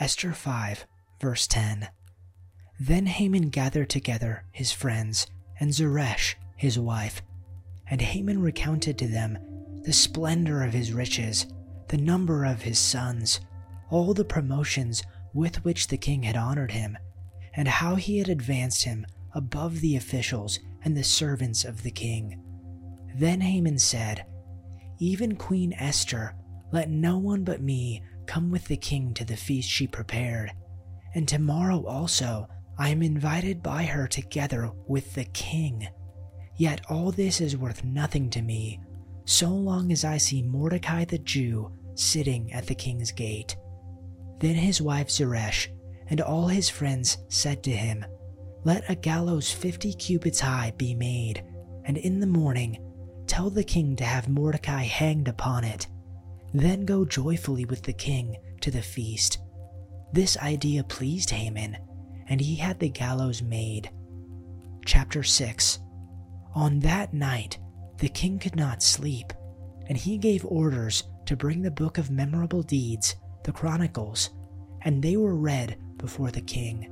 Esther 5, verse 10. Then Haman gathered together his friends and Zeresh, his wife, and Haman recounted to them the splendor of his riches, the number of his sons, all the promotions with which the king had honored him, and how he had advanced him above the officials and the servants of the king. Then Haman said, Even Queen Esther, let no one but me come with the king to the feast she prepared, and tomorrow also I am invited by her together with the king. Yet all this is worth nothing to me, so long as I see Mordecai the Jew sitting at the king's gate. Then his wife Zeresh and all his friends said to him, Let a gallows fifty cubits high be made, and in the morning tell the king to have Mordecai hanged upon it. Then go joyfully with the king to the feast. This idea pleased Haman, and he had the gallows made. Chapter 6 On that night, the king could not sleep, and he gave orders to bring the book of memorable deeds, the Chronicles, and they were read before the king.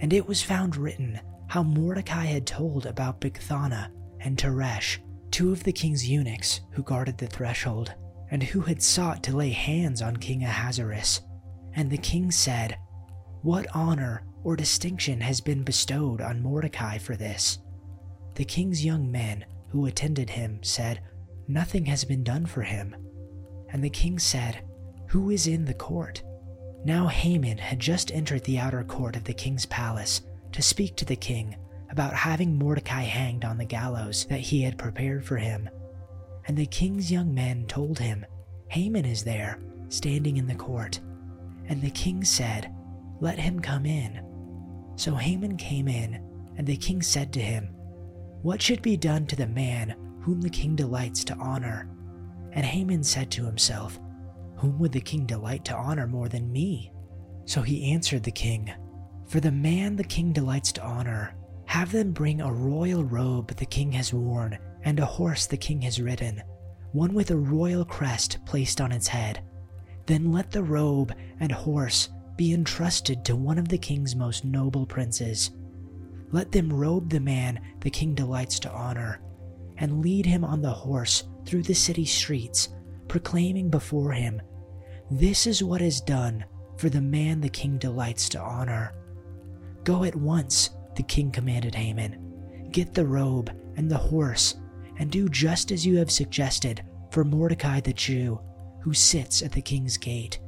And it was found written how Mordecai had told about Bigthana and Teresh, two of the king's eunuchs who guarded the threshold, and who had sought to lay hands on King Ahasuerus. And the king said, What honor or distinction has been bestowed on Mordecai for this? The king's young men who attended him said, Nothing has been done for him. And the king said, Who is in the court? Now Haman had just entered the outer court of the king's palace to speak to the king about having Mordecai hanged on the gallows that he had prepared for him. And the king's young men told him, Haman is there, standing in the court. And the king said, Let him come in. So Haman came in, and the king said to him, What should be done to the man whom the king delights to honor? And Haman said to himself, whom would the king delight to honor more than me? So he answered the king, For the man the king delights to honor, have them bring a royal robe the king has worn, and a horse the king has ridden, one with a royal crest placed on its head. Then let the robe and horse be entrusted to one of the king's most noble princes. Let them robe the man the king delights to honor, and lead him on the horse through the city streets, proclaiming before him this is what is done for the man the king delights to honor. Go at once, the king commanded Haman. Get the robe and the horse, and do just as you have suggested for Mordecai the Jew, who sits at the king's gate.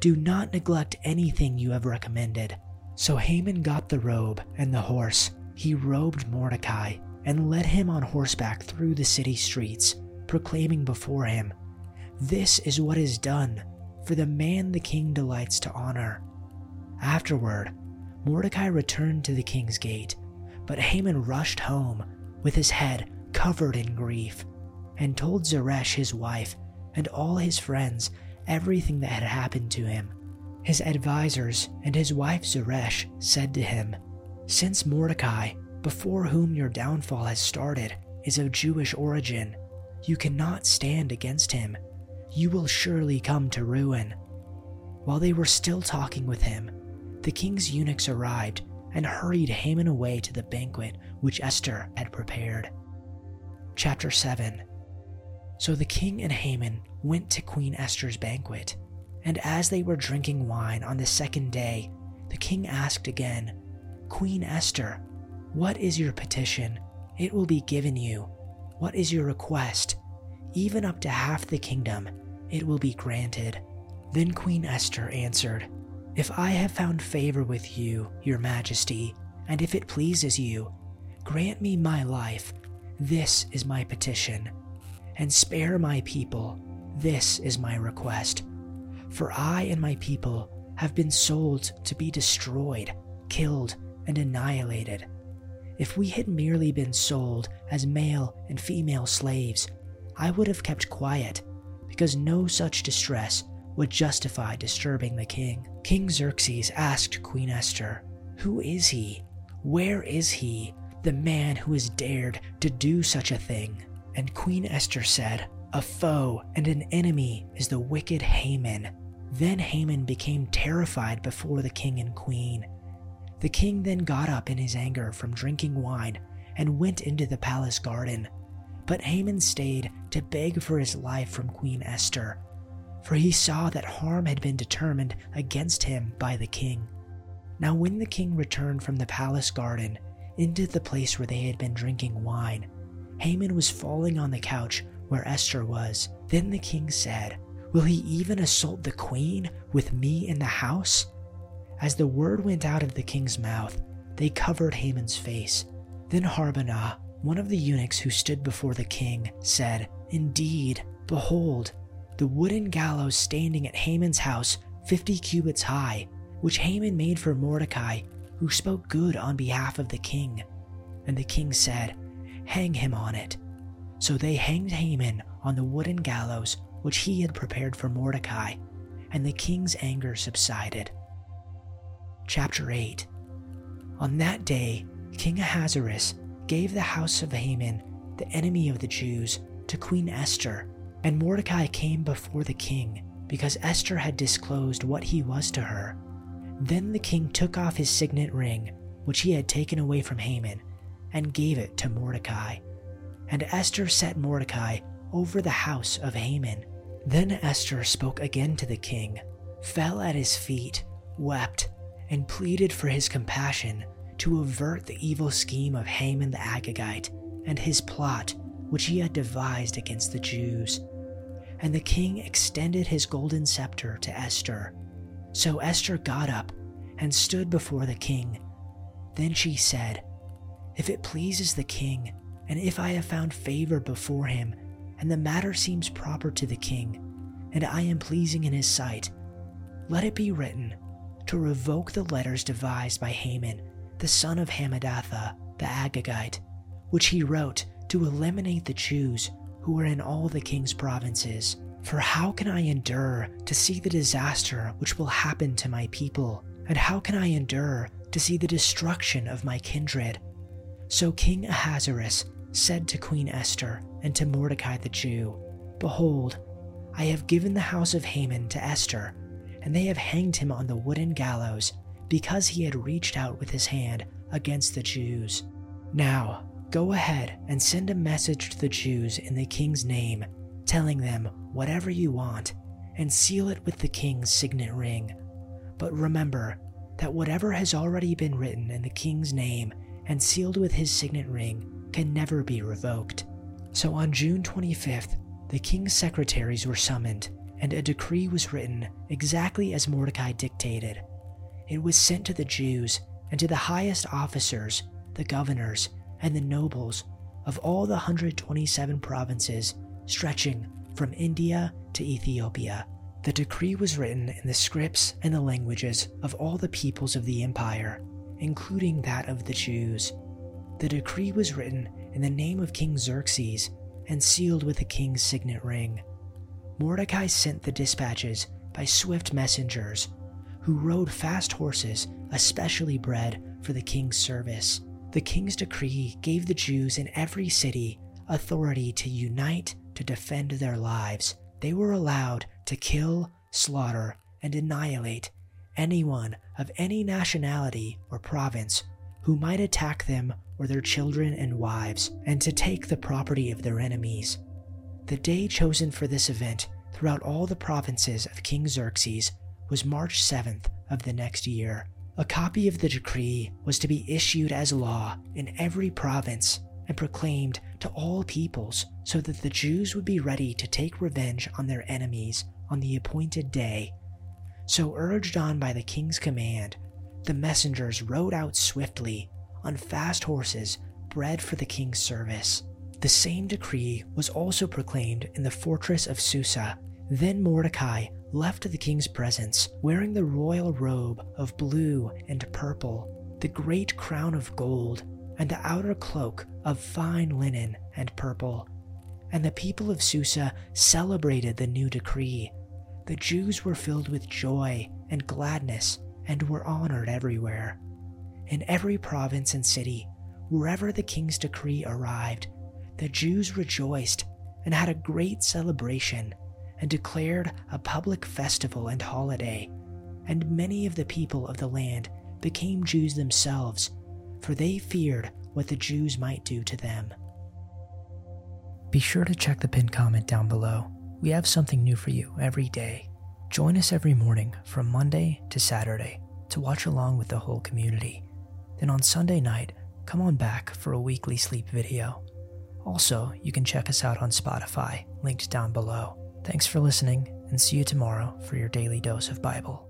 Do not neglect anything you have recommended. So Haman got the robe and the horse. He robed Mordecai and led him on horseback through the city streets, proclaiming before him, This is what is done for the man the king delights to honor. Afterward, Mordecai returned to the king's gate, but Haman rushed home with his head covered in grief and told Zeresh his wife and all his friends everything that had happened to him. His advisers and his wife Zeresh said to him, Since Mordecai, before whom your downfall has started, is of Jewish origin, you cannot stand against him you will surely come to ruin. While they were still talking with him, the king's eunuchs arrived and hurried Haman away to the banquet which Esther had prepared. Chapter 7 So the king and Haman went to Queen Esther's banquet, and as they were drinking wine on the second day, the king asked again, Queen Esther, what is your petition? It will be given you. What is your request? even up to half the kingdom, it will be granted. Then Queen Esther answered, If I have found favor with you, your majesty, and if it pleases you, grant me my life. This is my petition. And spare my people. This is my request. For I and my people have been sold to be destroyed, killed, and annihilated. If we had merely been sold as male and female slaves, I would have kept quiet, because no such distress would justify disturbing the king. King Xerxes asked Queen Esther, Who is he? Where is he, the man who has dared to do such a thing? And Queen Esther said, A foe and an enemy is the wicked Haman. Then Haman became terrified before the king and queen. The king then got up in his anger from drinking wine and went into the palace garden. But Haman stayed to beg for his life from Queen Esther, for he saw that harm had been determined against him by the king. Now, when the king returned from the palace garden into the place where they had been drinking wine, Haman was falling on the couch where Esther was. Then the king said, Will he even assault the queen with me in the house? As the word went out of the king's mouth, they covered Haman's face. Then Harbonah, one of the eunuchs who stood before the king, said, Indeed, behold, the wooden gallows standing at Haman's house, fifty cubits high, which Haman made for Mordecai, who spoke good on behalf of the king. And the king said, Hang him on it. So they hanged Haman on the wooden gallows which he had prepared for Mordecai, and the king's anger subsided. Chapter 8 On that day, King Ahasuerus gave the house of Haman, the enemy of the Jews, to Queen Esther, and Mordecai came before the king because Esther had disclosed what he was to her. Then the king took off his signet ring, which he had taken away from Haman, and gave it to Mordecai. And Esther set Mordecai over the house of Haman. Then Esther spoke again to the king, fell at his feet, wept, and pleaded for his compassion to avert the evil scheme of Haman the Agagite and his plot which he had devised against the Jews. And the king extended his golden scepter to Esther. So Esther got up and stood before the king. Then she said, If it pleases the king, and if I have found favor before him, and the matter seems proper to the king, and I am pleasing in his sight, let it be written to revoke the letters devised by Haman, the son of Hammedatha, the Agagite, which he wrote to eliminate the Jews who were in all the king's provinces. For how can I endure to see the disaster which will happen to my people? And how can I endure to see the destruction of my kindred? So King Ahasuerus said to Queen Esther and to Mordecai the Jew, Behold, I have given the house of Haman to Esther, and they have hanged him on the wooden gallows because he had reached out with his hand against the Jews. Now, go ahead and send a message to the Jews in the king's name, telling them whatever you want, and seal it with the king's signet ring. But remember that whatever has already been written in the king's name and sealed with his signet ring can never be revoked. So on June 25th, the king's secretaries were summoned, and a decree was written exactly as Mordecai dictated. It was sent to the Jews and to the highest officers, the governors, and the nobles of all the 127 provinces stretching from India to Ethiopia. The decree was written in the scripts and the languages of all the peoples of the empire, including that of the Jews. The decree was written in the name of King Xerxes and sealed with the king's signet ring. Mordecai sent the dispatches by swift messengers who rode fast horses especially bred for the king's service. The king's decree gave the Jews in every city authority to unite to defend their lives. They were allowed to kill, slaughter, and annihilate anyone of any nationality or province who might attack them or their children and wives, and to take the property of their enemies. The day chosen for this event throughout all the provinces of King Xerxes was March 7th of the next year. A copy of the decree was to be issued as law in every province and proclaimed to all peoples so that the Jews would be ready to take revenge on their enemies on the appointed day. So, urged on by the king's command, the messengers rode out swiftly on fast horses bred for the king's service. The same decree was also proclaimed in the fortress of Susa. Then Mordecai left the king's presence wearing the royal robe of blue and purple, the great crown of gold, and the outer cloak of fine linen and purple. And the people of Susa celebrated the new decree. The Jews were filled with joy and gladness and were honored everywhere. In every province and city, wherever the king's decree arrived, the Jews rejoiced and had a great celebration. And declared a public festival and holiday, and many of the people of the land became Jews themselves, for they feared what the Jews might do to them. Be sure to check the pinned comment down below. We have something new for you every day. Join us every morning from Monday to Saturday to watch along with the whole community. Then on Sunday night, come on back for a weekly sleep video. Also, you can check us out on Spotify, linked down below. Thanks for listening, and see you tomorrow for your daily dose of Bible.